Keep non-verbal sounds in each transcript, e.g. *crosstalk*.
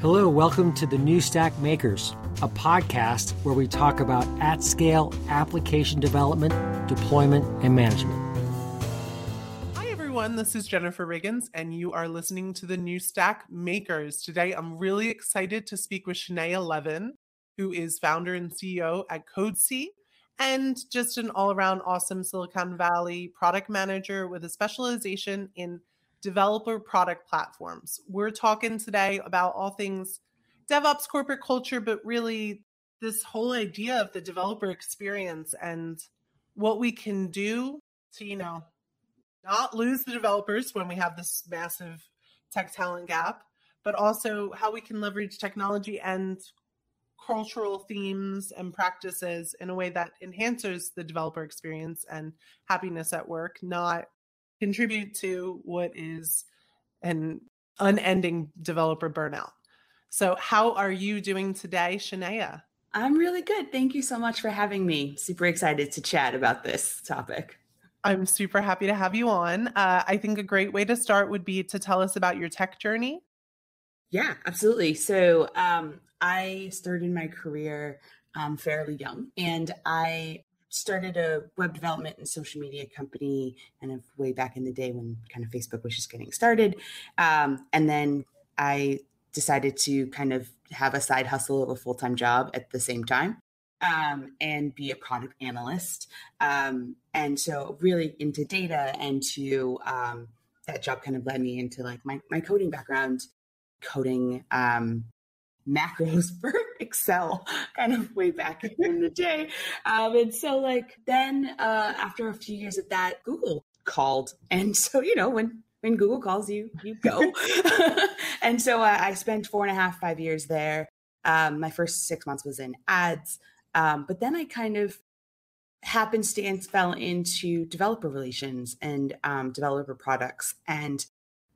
Hello, welcome to the New Stack Makers, a podcast where we talk about at scale application development, deployment, and management. Hi, everyone. This is Jennifer Riggins, and you are listening to the New Stack Makers. Today, I'm really excited to speak with Shanea Leven, who is founder and CEO at CodeSee and just an all around awesome Silicon Valley product manager with a specialization in developer product platforms. We're talking today about all things DevOps corporate culture, but really this whole idea of the developer experience and what we can do to, you know, not lose the developers when we have this massive tech talent gap, but also how we can leverage technology and cultural themes and practices in a way that enhances the developer experience and happiness at work, not contribute to what is an unending developer burnout. So, how are you doing today, Shanea? I'm really good. Thank you so much for having me. Super excited to chat about this topic. I'm super happy to have you on. Uh, I think a great way to start would be to tell us about your tech journey. Yeah, absolutely. So, um, I started my career um, fairly young, and I started a web development and social media company kind of way back in the day when kind of Facebook was just getting started. Um, and then I decided to kind of have a side hustle of a full time job at the same time. Um, and be a product analyst. Um, and so, really into data and to um, that job kind of led me into like my, my coding background, coding um, macros *laughs* for Excel kind of way back in the day. Um, and so like then uh, after a few years of that, Google called. And so, you know, when when Google calls you, you go. *laughs* and so uh, I spent four and a half, five years there. Um, my first six months was in ads. Um, but then I kind of happenstance fell into developer relations and um, developer products. And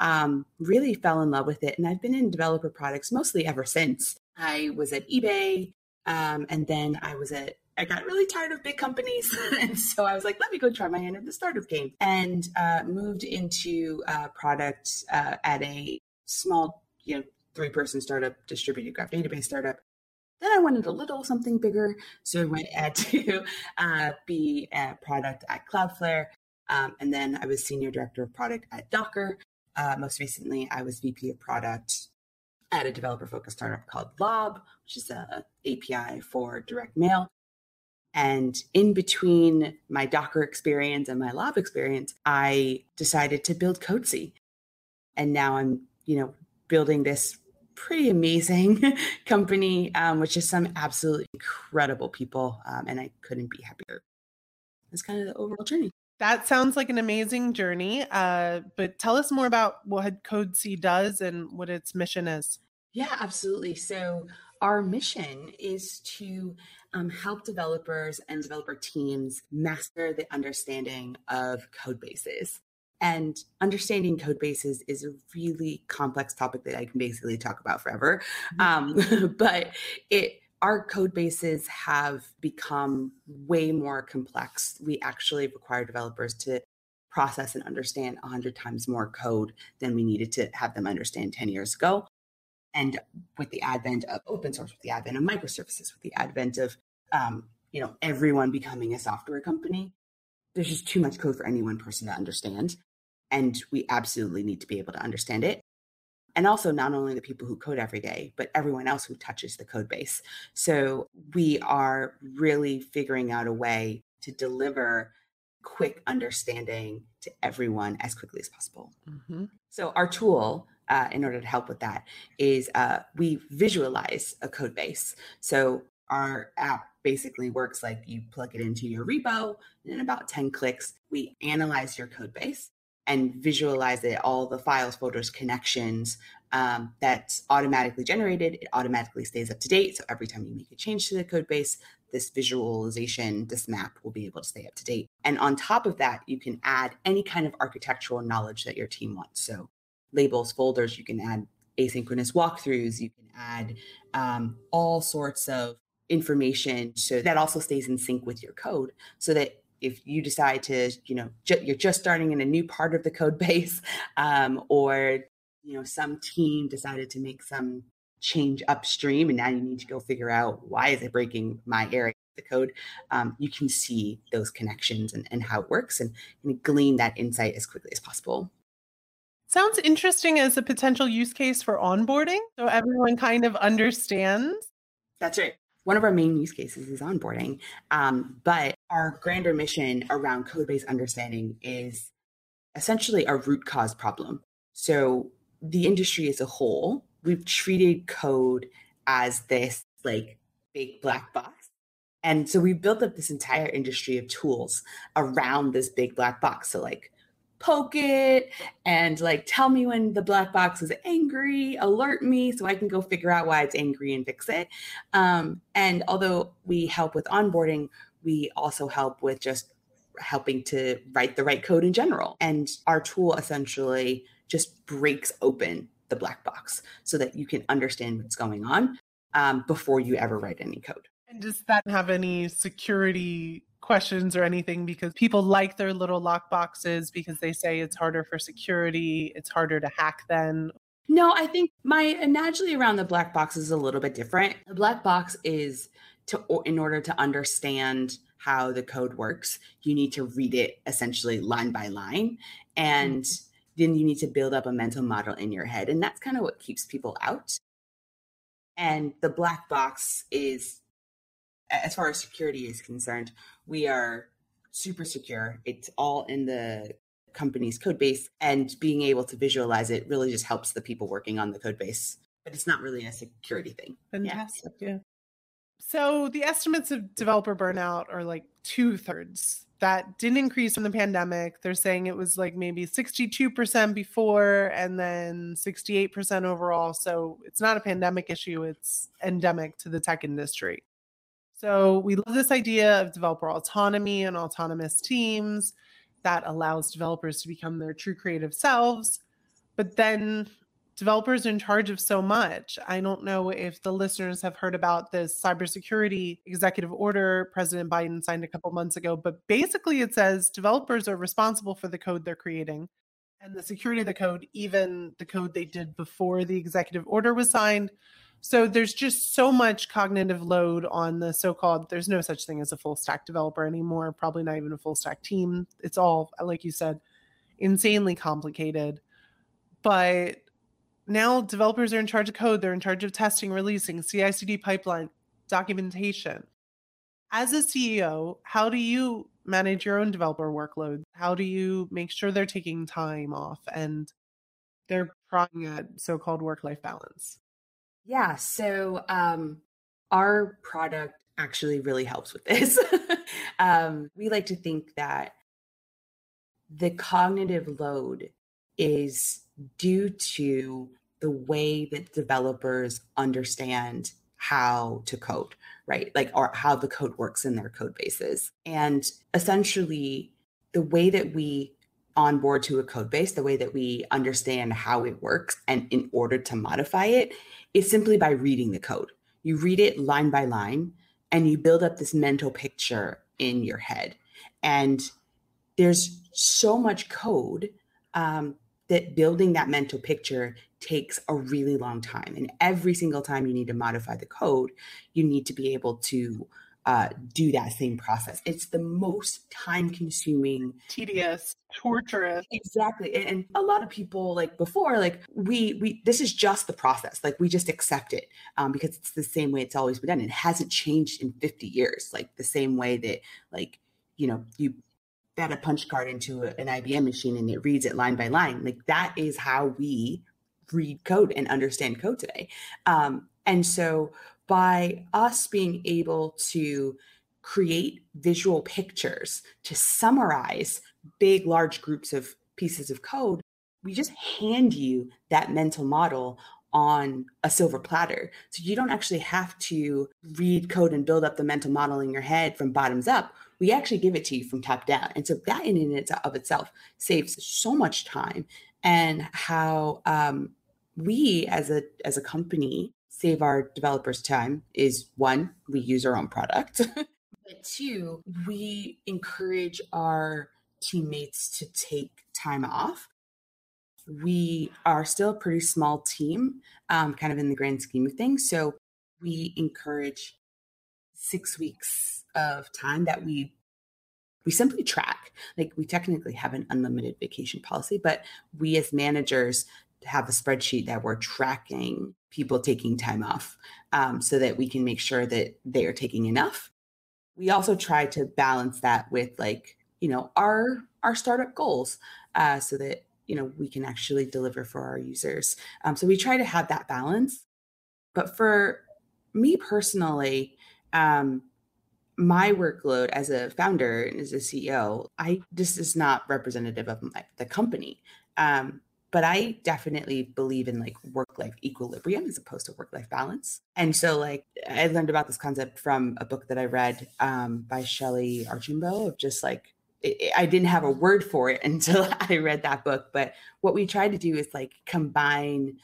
um, really fell in love with it. And I've been in developer products mostly ever since. I was at eBay, um, and then I was at I got really tired of big companies. *laughs* and so I was like, let me go try my hand at the startup game and uh, moved into uh, product uh, at a small, you know, three person startup, distributed graph database startup. Then I wanted a little something bigger. So I went *laughs* at to uh, be a product at Cloudflare. Um, and then I was senior director of product at Docker. Uh, most recently, I was VP of product at a developer focused startup called Lob, which is a API for direct mail. And in between my Docker experience and my Lob experience, I decided to build CodeSee. And now I'm, you know, building this pretty amazing *laughs* company, um, which is some absolutely incredible people. Um, and I couldn't be happier. That's kind of the overall journey. That sounds like an amazing journey. Uh, but tell us more about what CodeSee does and what its mission is. Yeah, absolutely. So, our mission is to um, help developers and developer teams master the understanding of code bases. And understanding code bases is a really complex topic that I can basically talk about forever. Mm-hmm. Um, *laughs* but it our code bases have become way more complex. We actually require developers to process and understand 100 times more code than we needed to have them understand 10 years ago. And with the advent of open source, with the advent of microservices, with the advent of um, you know everyone becoming a software company, there's just too much code for any one person to understand, and we absolutely need to be able to understand it and also not only the people who code every day, but everyone else who touches the code base. So we are really figuring out a way to deliver quick understanding to everyone as quickly as possible. Mm-hmm. So our tool, uh, in order to help with that, is uh, we visualize a code base. So our app basically works like you plug it into your repo, and in about 10 clicks, we analyze your code base and visualize it, all the files, folders, connections um, that's automatically generated. It automatically stays up to date. So every time you make a change to the code base, this visualization, this map will be able to stay up to date. And on top of that, you can add any kind of architectural knowledge that your team wants. So labels, folders, you can add asynchronous walkthroughs, you can add um, all sorts of information so that also stays in sync with your code so that if you decide to, you know, ju- you're just starting in a new part of the code *laughs* base, um, or you know, some team decided to make some change upstream and now you need to go figure out why is it breaking my area of the code um, you can see those connections and, and how it works and, and glean that insight as quickly as possible. Sounds interesting as a potential use case for onboarding so everyone kind of understands. That's right one of our main use cases is onboarding um, but our grander mission around code base understanding is essentially a root cause problem so the industry as a whole we've treated code as this like big black box. And so we built up this entire industry of tools around this big black box. So like poke it and like tell me when the black box is angry, alert me so I can go figure out why it's angry and fix it. Um, and although we help with onboarding, we also help with just helping to write the right code in general. And our tool essentially just breaks open the black box so that you can understand what's going on um, before you ever write any code. And does that have any security questions or anything? Because people like their little lock boxes because they say it's harder for security, it's harder to hack then. No, I think my analogy around the black box is a little bit different. The black box is to in order to understand how the code works, you need to read it essentially line by line. And mm-hmm then you need to build up a mental model in your head. And that's kind of what keeps people out. And the black box is, as far as security is concerned, we are super secure. It's all in the company's code base, and being able to visualize it really just helps the people working on the code base. But it's not really a security thing. Fantastic. Yeah. yeah. So the estimates of developer burnout are like two thirds that didn't increase from the pandemic. They're saying it was like maybe 62% before and then 68% overall. So it's not a pandemic issue, it's endemic to the tech industry. So we love this idea of developer autonomy and autonomous teams that allows developers to become their true creative selves. But then developers are in charge of so much. I don't know if the listeners have heard about this cybersecurity executive order President Biden signed a couple months ago, but basically it says developers are responsible for the code they're creating and the security of the code, even the code they did before the executive order was signed. So there's just so much cognitive load on the so-called there's no such thing as a full stack developer anymore, probably not even a full stack team. It's all like you said insanely complicated. But now developers are in charge of code, they're in charge of testing, releasing, CI CD pipeline, documentation. As a CEO, how do you manage your own developer workload? How do you make sure they're taking time off and they're trying at so called work life balance? Yeah. So, um, our product actually really helps with this. *laughs* um, we like to think that the cognitive load is due to the way that developers understand how to code, right? Like, or how the code works in their code bases. And essentially, the way that we onboard to a code base, the way that we understand how it works, and in order to modify it, is simply by reading the code. You read it line by line, and you build up this mental picture in your head. And there's so much code um, that building that mental picture takes a really long time. And every single time you need to modify the code, you need to be able to uh, do that same process. It's the most time consuming, tedious, torturous. Exactly. And, and, a lot of people like before, like we, we, this is just the process. Like we just accept it um, because it's the same way it's always been done. It hasn't changed in 50 years. Like the same way that like, you know, you fed a punch card into an IBM machine and it reads it line by line. Like that is how we read code and understand code today. Um, and so by us being able to create visual pictures to summarize big, large groups of pieces of code, we just hand you that mental model on a silver platter. So you don't actually have to read code and build up the mental model in your head from bottoms up. We actually give it to you from top down. And so that in and of itself saves so much time and how um, we as a as a company save our developers time is one, we use our own product. *laughs* but two, we encourage our teammates to take time off we are still a pretty small team, um, kind of in the grand scheme of things. So we encourage six weeks of time that we we simply track. Like we technically have an unlimited vacation policy, but we as managers have a spreadsheet that we're tracking people taking time off um, so that we can make sure that they are taking enough. We also try to balance that with like you know our our startup goals uh, so that you know we can actually deliver for our users. Um, so we try to have that balance. But for me personally um, my workload as a founder and as a ceo i this is not representative of my, the company. Um, but i definitely believe in like work life equilibrium as opposed to work life balance and so like i learned about this concept from a book that i read um, by shelley archambault of just like I didn't have a word for it *laughs* until I read that book. But what we try to do is like combine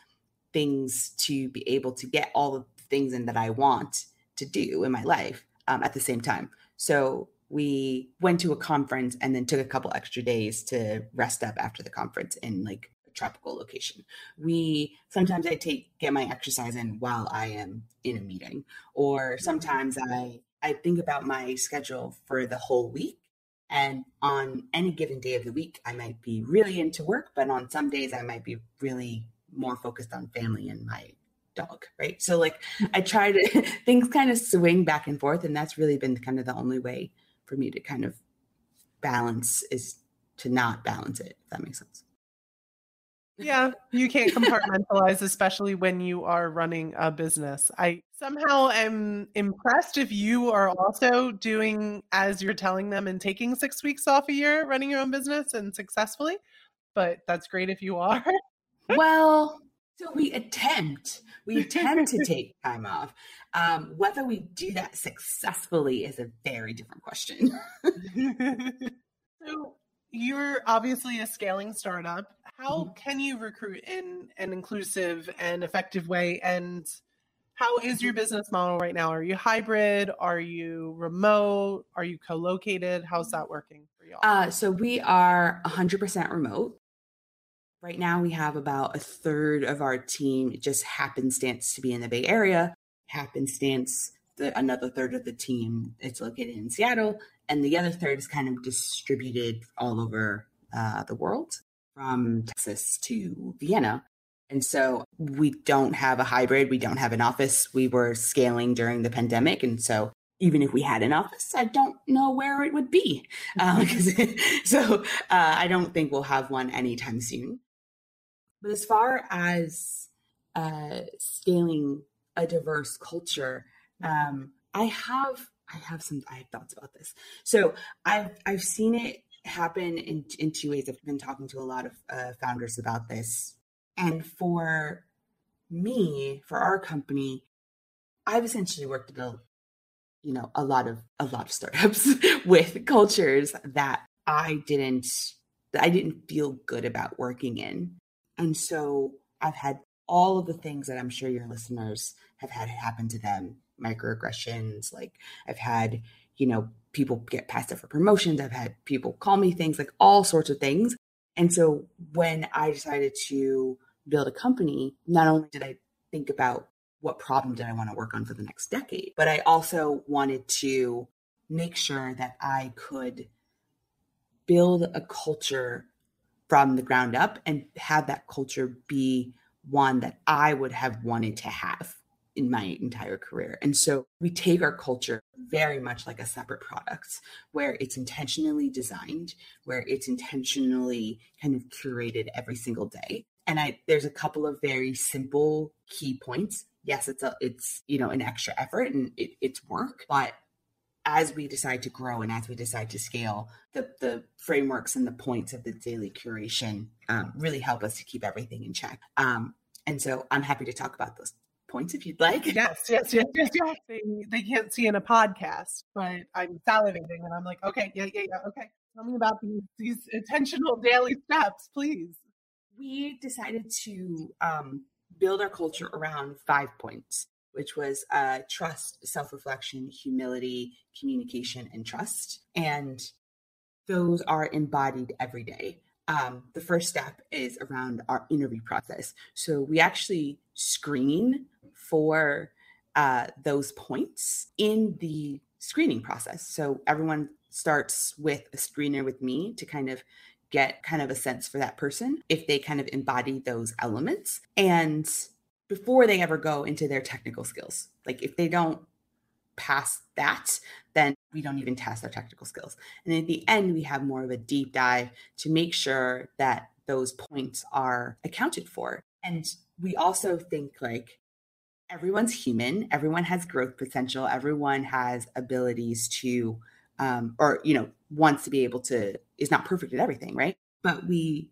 things to be able to get all the things in that I want to do in my life um, at the same time. So we went to a conference and then took a couple extra days to rest up after the conference and like tropical location. We sometimes I take get my exercise in while I am in a meeting, or sometimes I I think about my schedule for the whole week and on any given day of the week, I might be really into work, but on some days, I might be really more focused on family and my dog, right? So, like, I try to, *laughs* things kind of swing back and forth. And that's really been kind of the only way for me to kind of balance is to not balance it, if that makes sense yeah, you can't compartmentalize, especially when you are running a business. I somehow am impressed if you are also doing as you're telling them and taking six weeks off a year running your own business and successfully. But that's great if you are. well, so we attempt, we attempt to take time off. Um, whether we do that successfully is a very different question. *laughs* so you're obviously a scaling startup. How Mm-hmm. can you recruit in an inclusive and effective way? And how is your business model right now? Are you hybrid? Are you remote? Are you co located? How's that working for you? Uh, so we are 100% remote. Right now, we have about a third of our team just happenstance to be in the Bay Area. Happenstance, the, another third of the team it's located in Seattle, and the other third is kind of distributed all over uh, the world from Texas to Vienna. And so we don't have a hybrid, we don't have an office. We were scaling during the pandemic. And so even if we had an office, I don't know where it would be. *laughs* Um, so uh, I don't think we'll have one anytime soon. But as far as uh, scaling a diverse culture, um, I have I have some I have thoughts about this. So I've I've seen it happen in in two ways. I've been talking to a lot of uh, founders about this, and for me, for our company, I've essentially worked a you know a lot of a lot of startups *laughs* with cultures that I didn't that I didn't feel good about working in, and so I've had all of the things that I'm sure your listeners have had happen to them microaggressions like I've had you know people get passed up for promotions I've had people call me things like all sorts of things. And so when I decided to build a company not only did I think about what problem did I want to work on for the next decade but I also wanted to make sure that I could build a culture from the ground up and have that culture be one that I would have wanted to have in my entire career. And so we take our culture very much like a separate product where it's intentionally designed, where it's intentionally kind of curated every single day. And I there's a couple of very simple key points. Yes, it's a it's you know an extra effort and it, it's work, but as we decide to grow and as we decide to scale, the, the frameworks and the points of the daily curation um, really help us to keep everything in check. Um, and so I'm happy to talk about those points if you'd like. Yes, yes, yes, yes, yes. They, they can't see in a podcast, but I'm salivating and I'm like, okay, yeah, yeah, yeah, okay. Tell me about these, these intentional daily steps, please. We decided to um, build our culture around five points which was uh, trust, self reflection, humility, communication, and trust. And those are embodied every day. Um, the first step is around our interview process. So we actually screen for uh, those points in the screening process. So everyone starts with a screener with me to kind of get kind of a sense for that person if they kind of embody those elements and before they ever go into their technical skills like if they don't pass that then we don't even test our technical skills. And at the end we have more of a deep dive to make sure that those points are accounted for. And we also think like everyone's human. Everyone has growth potential. Everyone has abilities to um, or you know wants to be able to is not perfect at everything right? But we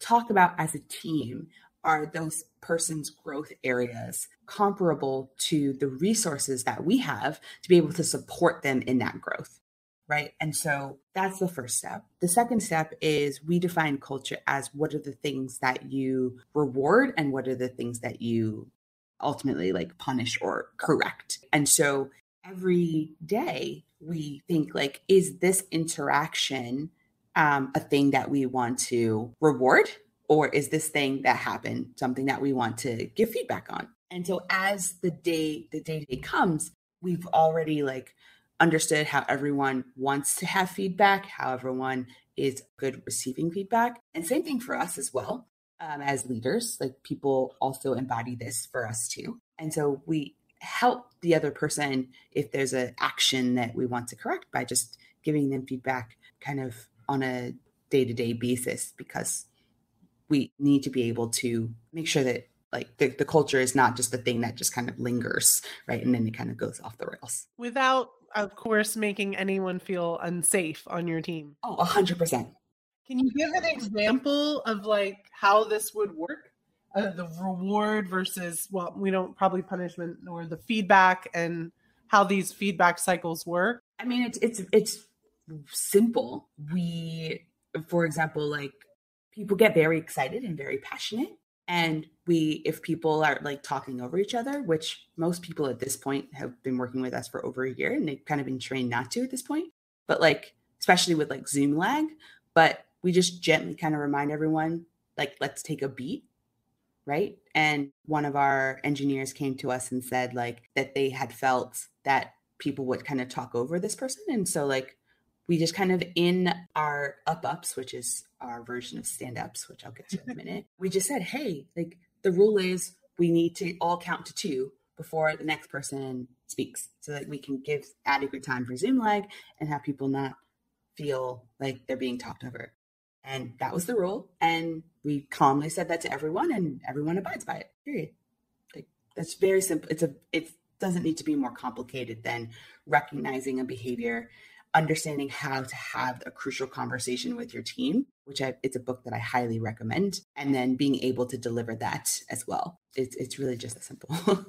talk about as a team are those person's growth areas comparable to the resources that we have to be able to support them in that growth right? And so that's the first step. The second step is we define culture as what are the things that you reward and what are the things that you ultimately like punish or correct. And so every day we think like is this interaction um, a thing that we want to reward or is this thing that happened something that we want to give feedback on? And so as the day the day to day comes we've already like understood how everyone wants to have feedback how everyone is good receiving feedback. And same thing for us as well um, as leaders like people also embody this for us too. And so we help the other person if there's an action that we want to correct by just giving them feedback kind of on a day-to-day basis because we need to be able to make sure that like the, the culture is not just the thing that just kind of lingers right and then it kind of goes off the rails. Without of course making anyone feel unsafe on your team. Oh 100% can you give an example of like how this would work? Uh, the reward versus well we don't probably punishment or the feedback and how these feedback cycles work? I mean it's it's it's simple. We for example like people get very excited and very passionate and we if people are like talking over each other which most people at this point have been working with us for over a year and they've kind of been trained not to at this point but like especially with like zoom lag but we just gently kind of remind everyone like let's take a beat right? And one of our engineers came to us and said like that they had felt that people would kind of talk over this person and so like we just kind of in our up ups which is our version of stand ups which i'll get to in a *laughs* minute we just said hey like the rule is we need to all count to two before the next person speaks so that we can give adequate time for zoom lag and have people not feel like they're being talked over and that was the rule. And we calmly said that to everyone, and everyone abides by it. Period. Like that's very simple. It's a it doesn't need to be more complicated than recognizing a behavior, understanding how to have a crucial conversation with your team, which I, it's a book that I highly recommend, and then being able to deliver that as well. It's it's really just that simple. *laughs*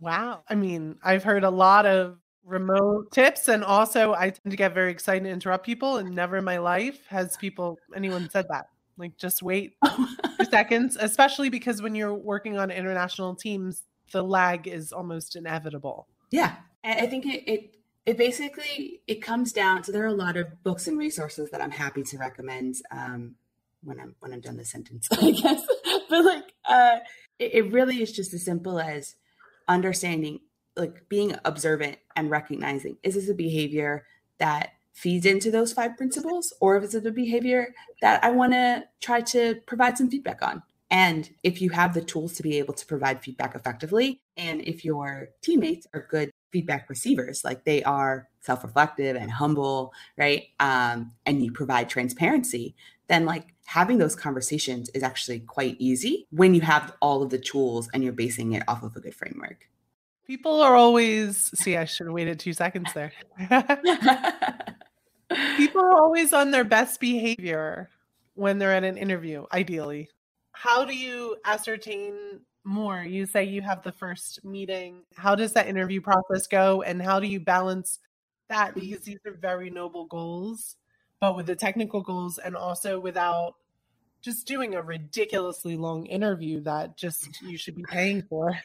wow. I mean, I've heard a lot of remote tips and also i tend to get very excited and interrupt people and never in my life has people anyone said that like just wait two *laughs* seconds especially because when you're working on international teams the lag is almost inevitable yeah And i think it, it it basically it comes down to there are a lot of books and resources that i'm happy to recommend um when i'm when i'm done the sentence *laughs* i guess but like uh it, it really is just as simple as understanding like being observant and recognizing is this a behavior that feeds into those five principles or if it's a behavior that I want to try to provide some feedback on. And if you have the tools to be able to provide feedback effectively, and if your teammates are good feedback receivers, like they are self reflective and humble, right? Um, and you provide transparency, then like having those conversations is actually quite easy when you have all of the tools and you're basing it off of a good framework. People are always see. I should have waited two seconds there. *laughs* People are always on their best behavior when they're at an interview. Ideally, how do you ascertain more? You say you have the first meeting. How does that interview process go, and how do you balance that? Because these are very noble goals, but with the technical goals, and also without just doing a ridiculously long interview that just you should be paying for.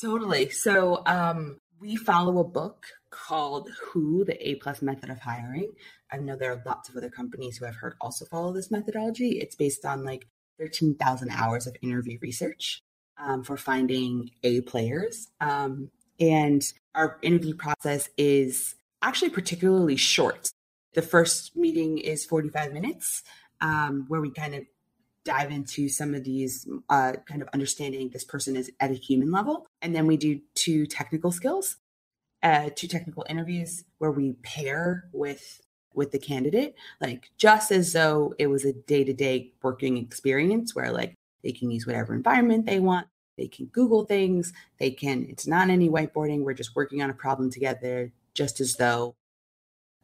Totally. So um, we follow a book called Who, the A plus method of hiring. I know there are lots of other companies who I've heard also follow this methodology. It's based on like 13,000 hours of interview research um, for finding A players. Um, and our interview process is actually particularly short. The first meeting is 45 minutes, um, where we kind of dive into some of these uh, kind of understanding this person is at a human level. And then we do two technical skills, uh, two technical interviews where we pair with with the candidate, like just as though it was a day to day working experience where like they can use whatever environment they want. They can Google things. They can, it's not any whiteboarding. We're just working on a problem together, just as though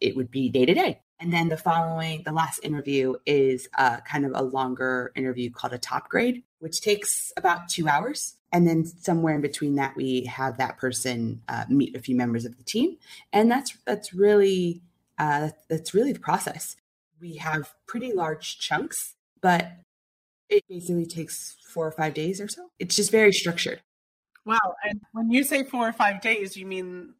it would be day to day. And then the following, the last interview is uh, kind of a longer interview called a top grade, which takes about two hours. And then somewhere in between that, we have that person uh, meet a few members of the team, and that's that's really uh, that's really the process. We have pretty large chunks, but it basically takes four or five days or so. It's just very structured. Wow! And when you say four or five days, you mean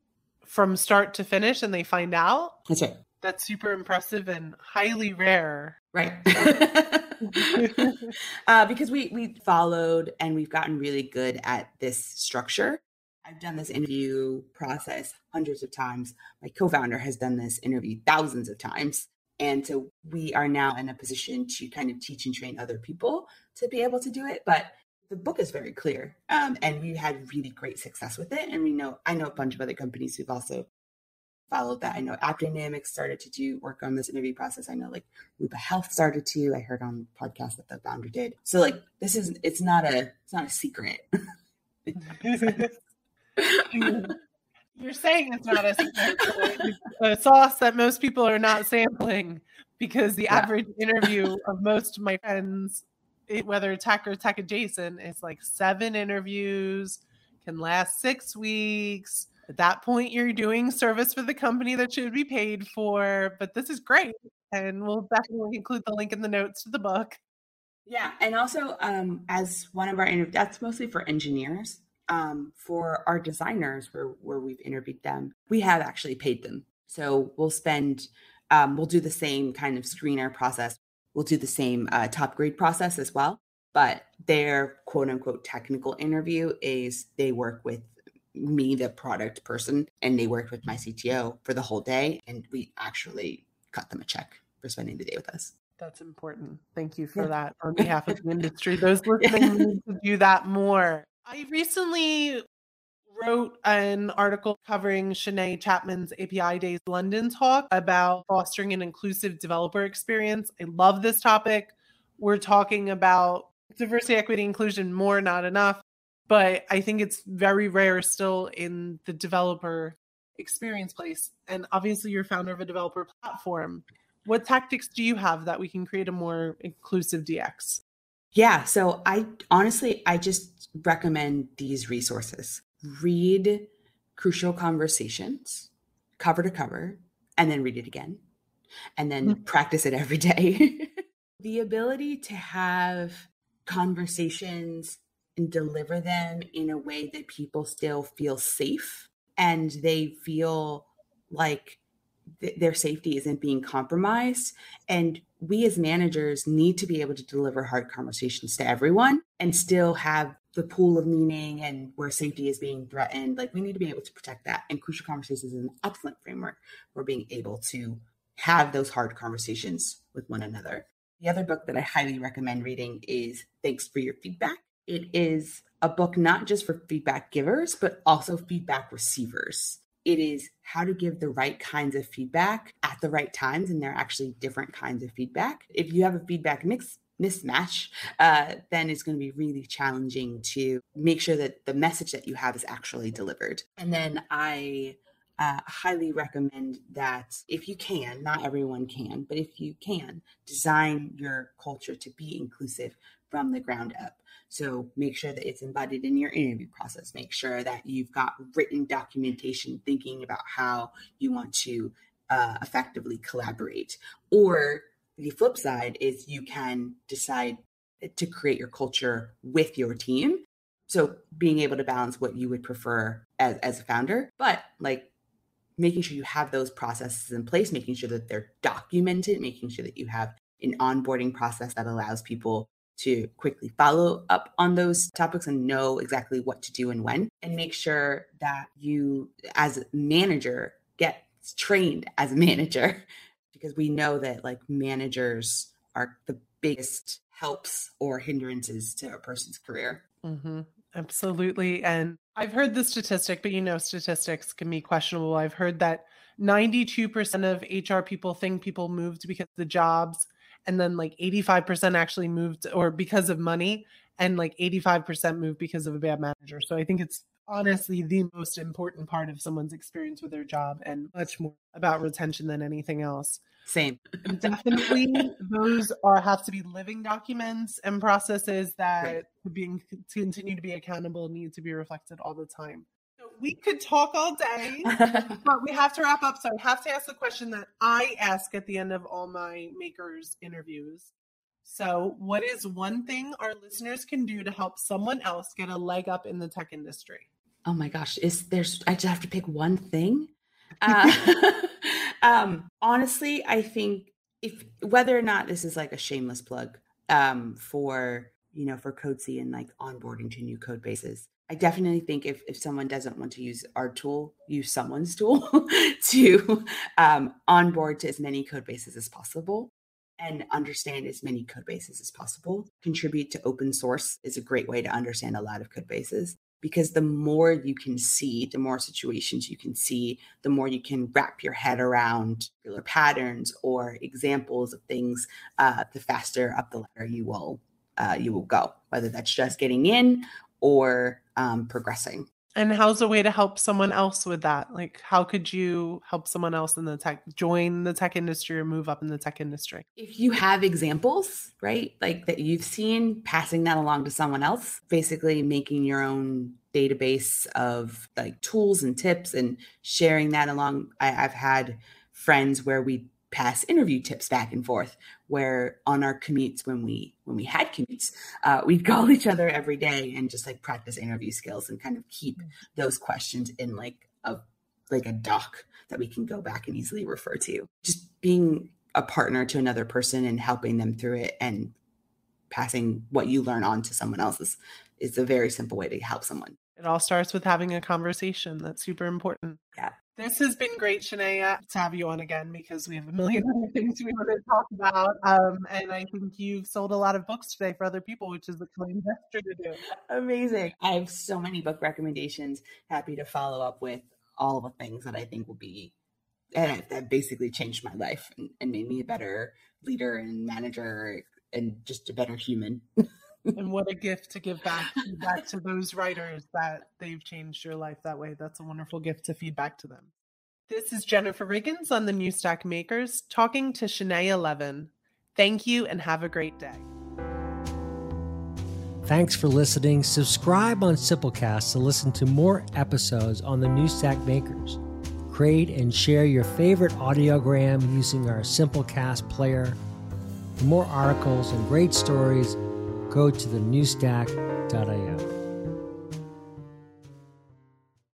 from start to finish, and they find out? That's right that's super impressive and highly rare. Right. *laughs* *laughs* uh, because we we followed and we've gotten really good at this structure. I've done this interview process hundreds of times. My co-founder has done this interview thousands of times. And so we are now in a position to kind of teach and train other people to be able to do it. But the book is very clear. Um, and we had really great success with it. And we know I know a bunch of other companies who've also followed that. I know AppDynamics started to do work on this interview process. I know like Whoopa Health started to. I heard on the podcast that the founder did. So like this is it's not a it's not a secret. *laughs* *laughs* You're saying it's not a *laughs* a sauce that most people are not sampling because the yeah. average interview of most of my friends, it, whether tech or tech adjacent, is like seven interviews, can last six weeks. At that point you're doing service for the company that should be paid for but this is great. And we'll definitely include the link in the notes to the book. Yeah and also um, as one of our interviews that's mostly for engineers um, for our designers where, where we've interviewed them we have actually paid them so we'll spend um, we'll do the same kind of screener process we'll do the same uh, top grade process as well but their quote unquote technical interview is they work with me, the product person, and they worked with my CTO for the whole day. And we actually cut them a check for spending the day with us. That's important. Thank you for yeah. that on *laughs* behalf of the industry. Those *laughs* listening need to do that more. I recently wrote an article covering Shanae Chapman's API Days London talk about fostering an inclusive developer experience. I love this topic. We're talking about diversity, equity, inclusion more, not enough but I think it's very rare still in the developer experience place. And obviously, you're founder of a developer platform. What tactics do you have that we can create a more inclusive DX? Yeah, so I honestly, I just recommend these resources. Read Crucial Conversations cover to cover, and then read it again, and then mm-hmm. practice it every day. *laughs* the ability to have conversations and deliver them in a way that people still feel safe and they feel like th- their safety isn't being compromised. And we as managers need to be able to deliver hard conversations to everyone and still have the pool of meaning and where safety is being threatened. Like we need to be able to protect that. And Crucial Conversations is an excellent framework for being able to have those hard conversations with one another. The other book that I highly recommend reading is Thanks for Your Feedback it is a book not just for feedback givers, but also feedback receivers. It is how to give the right kinds of feedback at the right times. And there are actually different kinds of feedback. If you have a feedback mix, mismatch, uh, then it's going to be really challenging to make sure that the message that you have is actually delivered. And then I uh, highly recommend that if you can, not everyone can, but if you can, design your culture to be inclusive from the ground up. So make sure that it's embodied in your interview process. Make sure that you've got written documentation thinking about how you want to uh, effectively collaborate. Or the flip side is you can decide to create your culture with your team. So being able to balance what you would prefer as, as a founder, but like making sure you have those processes in place, making sure that they're documented, making sure that you have an onboarding process that allows people to quickly follow up on those topics and know exactly what to do and when, and make sure that you, as a manager, get trained as a manager *laughs* because we know that like managers are the biggest helps or hindrances to a person's career. Mm-hmm. Absolutely. And I've heard the statistic, but you know, statistics can be questionable. I've heard that 92% of HR people think people moved because the jobs, and then like 85% actually moved or because of money, and like 85% moved because of a bad manager. So I think it's honestly the most important part of someone's experience with their job and much more about retention than anything else. Same. *laughs* Definitely, those are have to be living documents and processes that right. being to continue to be accountable need to be reflected all the time. We could talk all day, *laughs* but we have to wrap up. So I have to ask the question that I ask at the end of all my makers interviews. So, what is one thing our listeners can do to help someone else get a leg up in the tech industry? Oh my gosh, is there's I just have to pick one thing? *laughs* Uh, *laughs* um, honestly, I think if whether or not this is like a shameless plug um, for you know for CodeSee and like onboarding to new code bases, I definitely think if if someone doesn't want to use our tool, use someone's tool *laughs* to um, onboard to as many code bases as possible and understand as many code bases as possible. Contribute to open source is a great way to understand a lot of code bases because the more you can see, the more situations you can see, the more you can wrap your head around particular patterns or examples of things, uh, the faster up the ladder you will uh, you will go. Whether that's just getting in or um, progressing. And how's a way to help someone else with that? Like, how could you help someone else in the tech join the tech industry or move up in the tech industry? If you have examples, right, like that you've seen, passing that along to someone else, basically making your own database of like tools and tips and sharing that along. I, I've had friends where we pass interview tips back and forth where on our commutes when we when we had commutes uh, we'd *laughs* call each other every day and just like practice interview skills and kind of keep mm. those questions in like a like a doc that we can go back and easily refer to. Just being a partner to another person and helping them through it and passing what you learn on to someone else is, is a very simple way to help someone. It all starts with having a conversation. That's super important. Yeah this has been great, Shanea, to have you on again because we have a million *laughs* other things we want to talk about. Um, and I think you've sold a lot of books today for other people, which is a kind gesture to do. Amazing. I have so many book recommendations. Happy to follow up with all the things that I think will be and that basically changed my life and, and made me a better leader and manager and just a better human. *laughs* and what a gift to give back back to those writers that they've changed your life that way. That's a wonderful gift to feed back to them. This is Jennifer Riggins on the New Stack Makers talking to Shanea Leven. Thank you and have a great day. Thanks for listening. Subscribe on Simplecast to listen to more episodes on the New Stack Makers. Create and share your favorite audiogram using our Simplecast player. For more articles and great stories, go to thenewstack.io.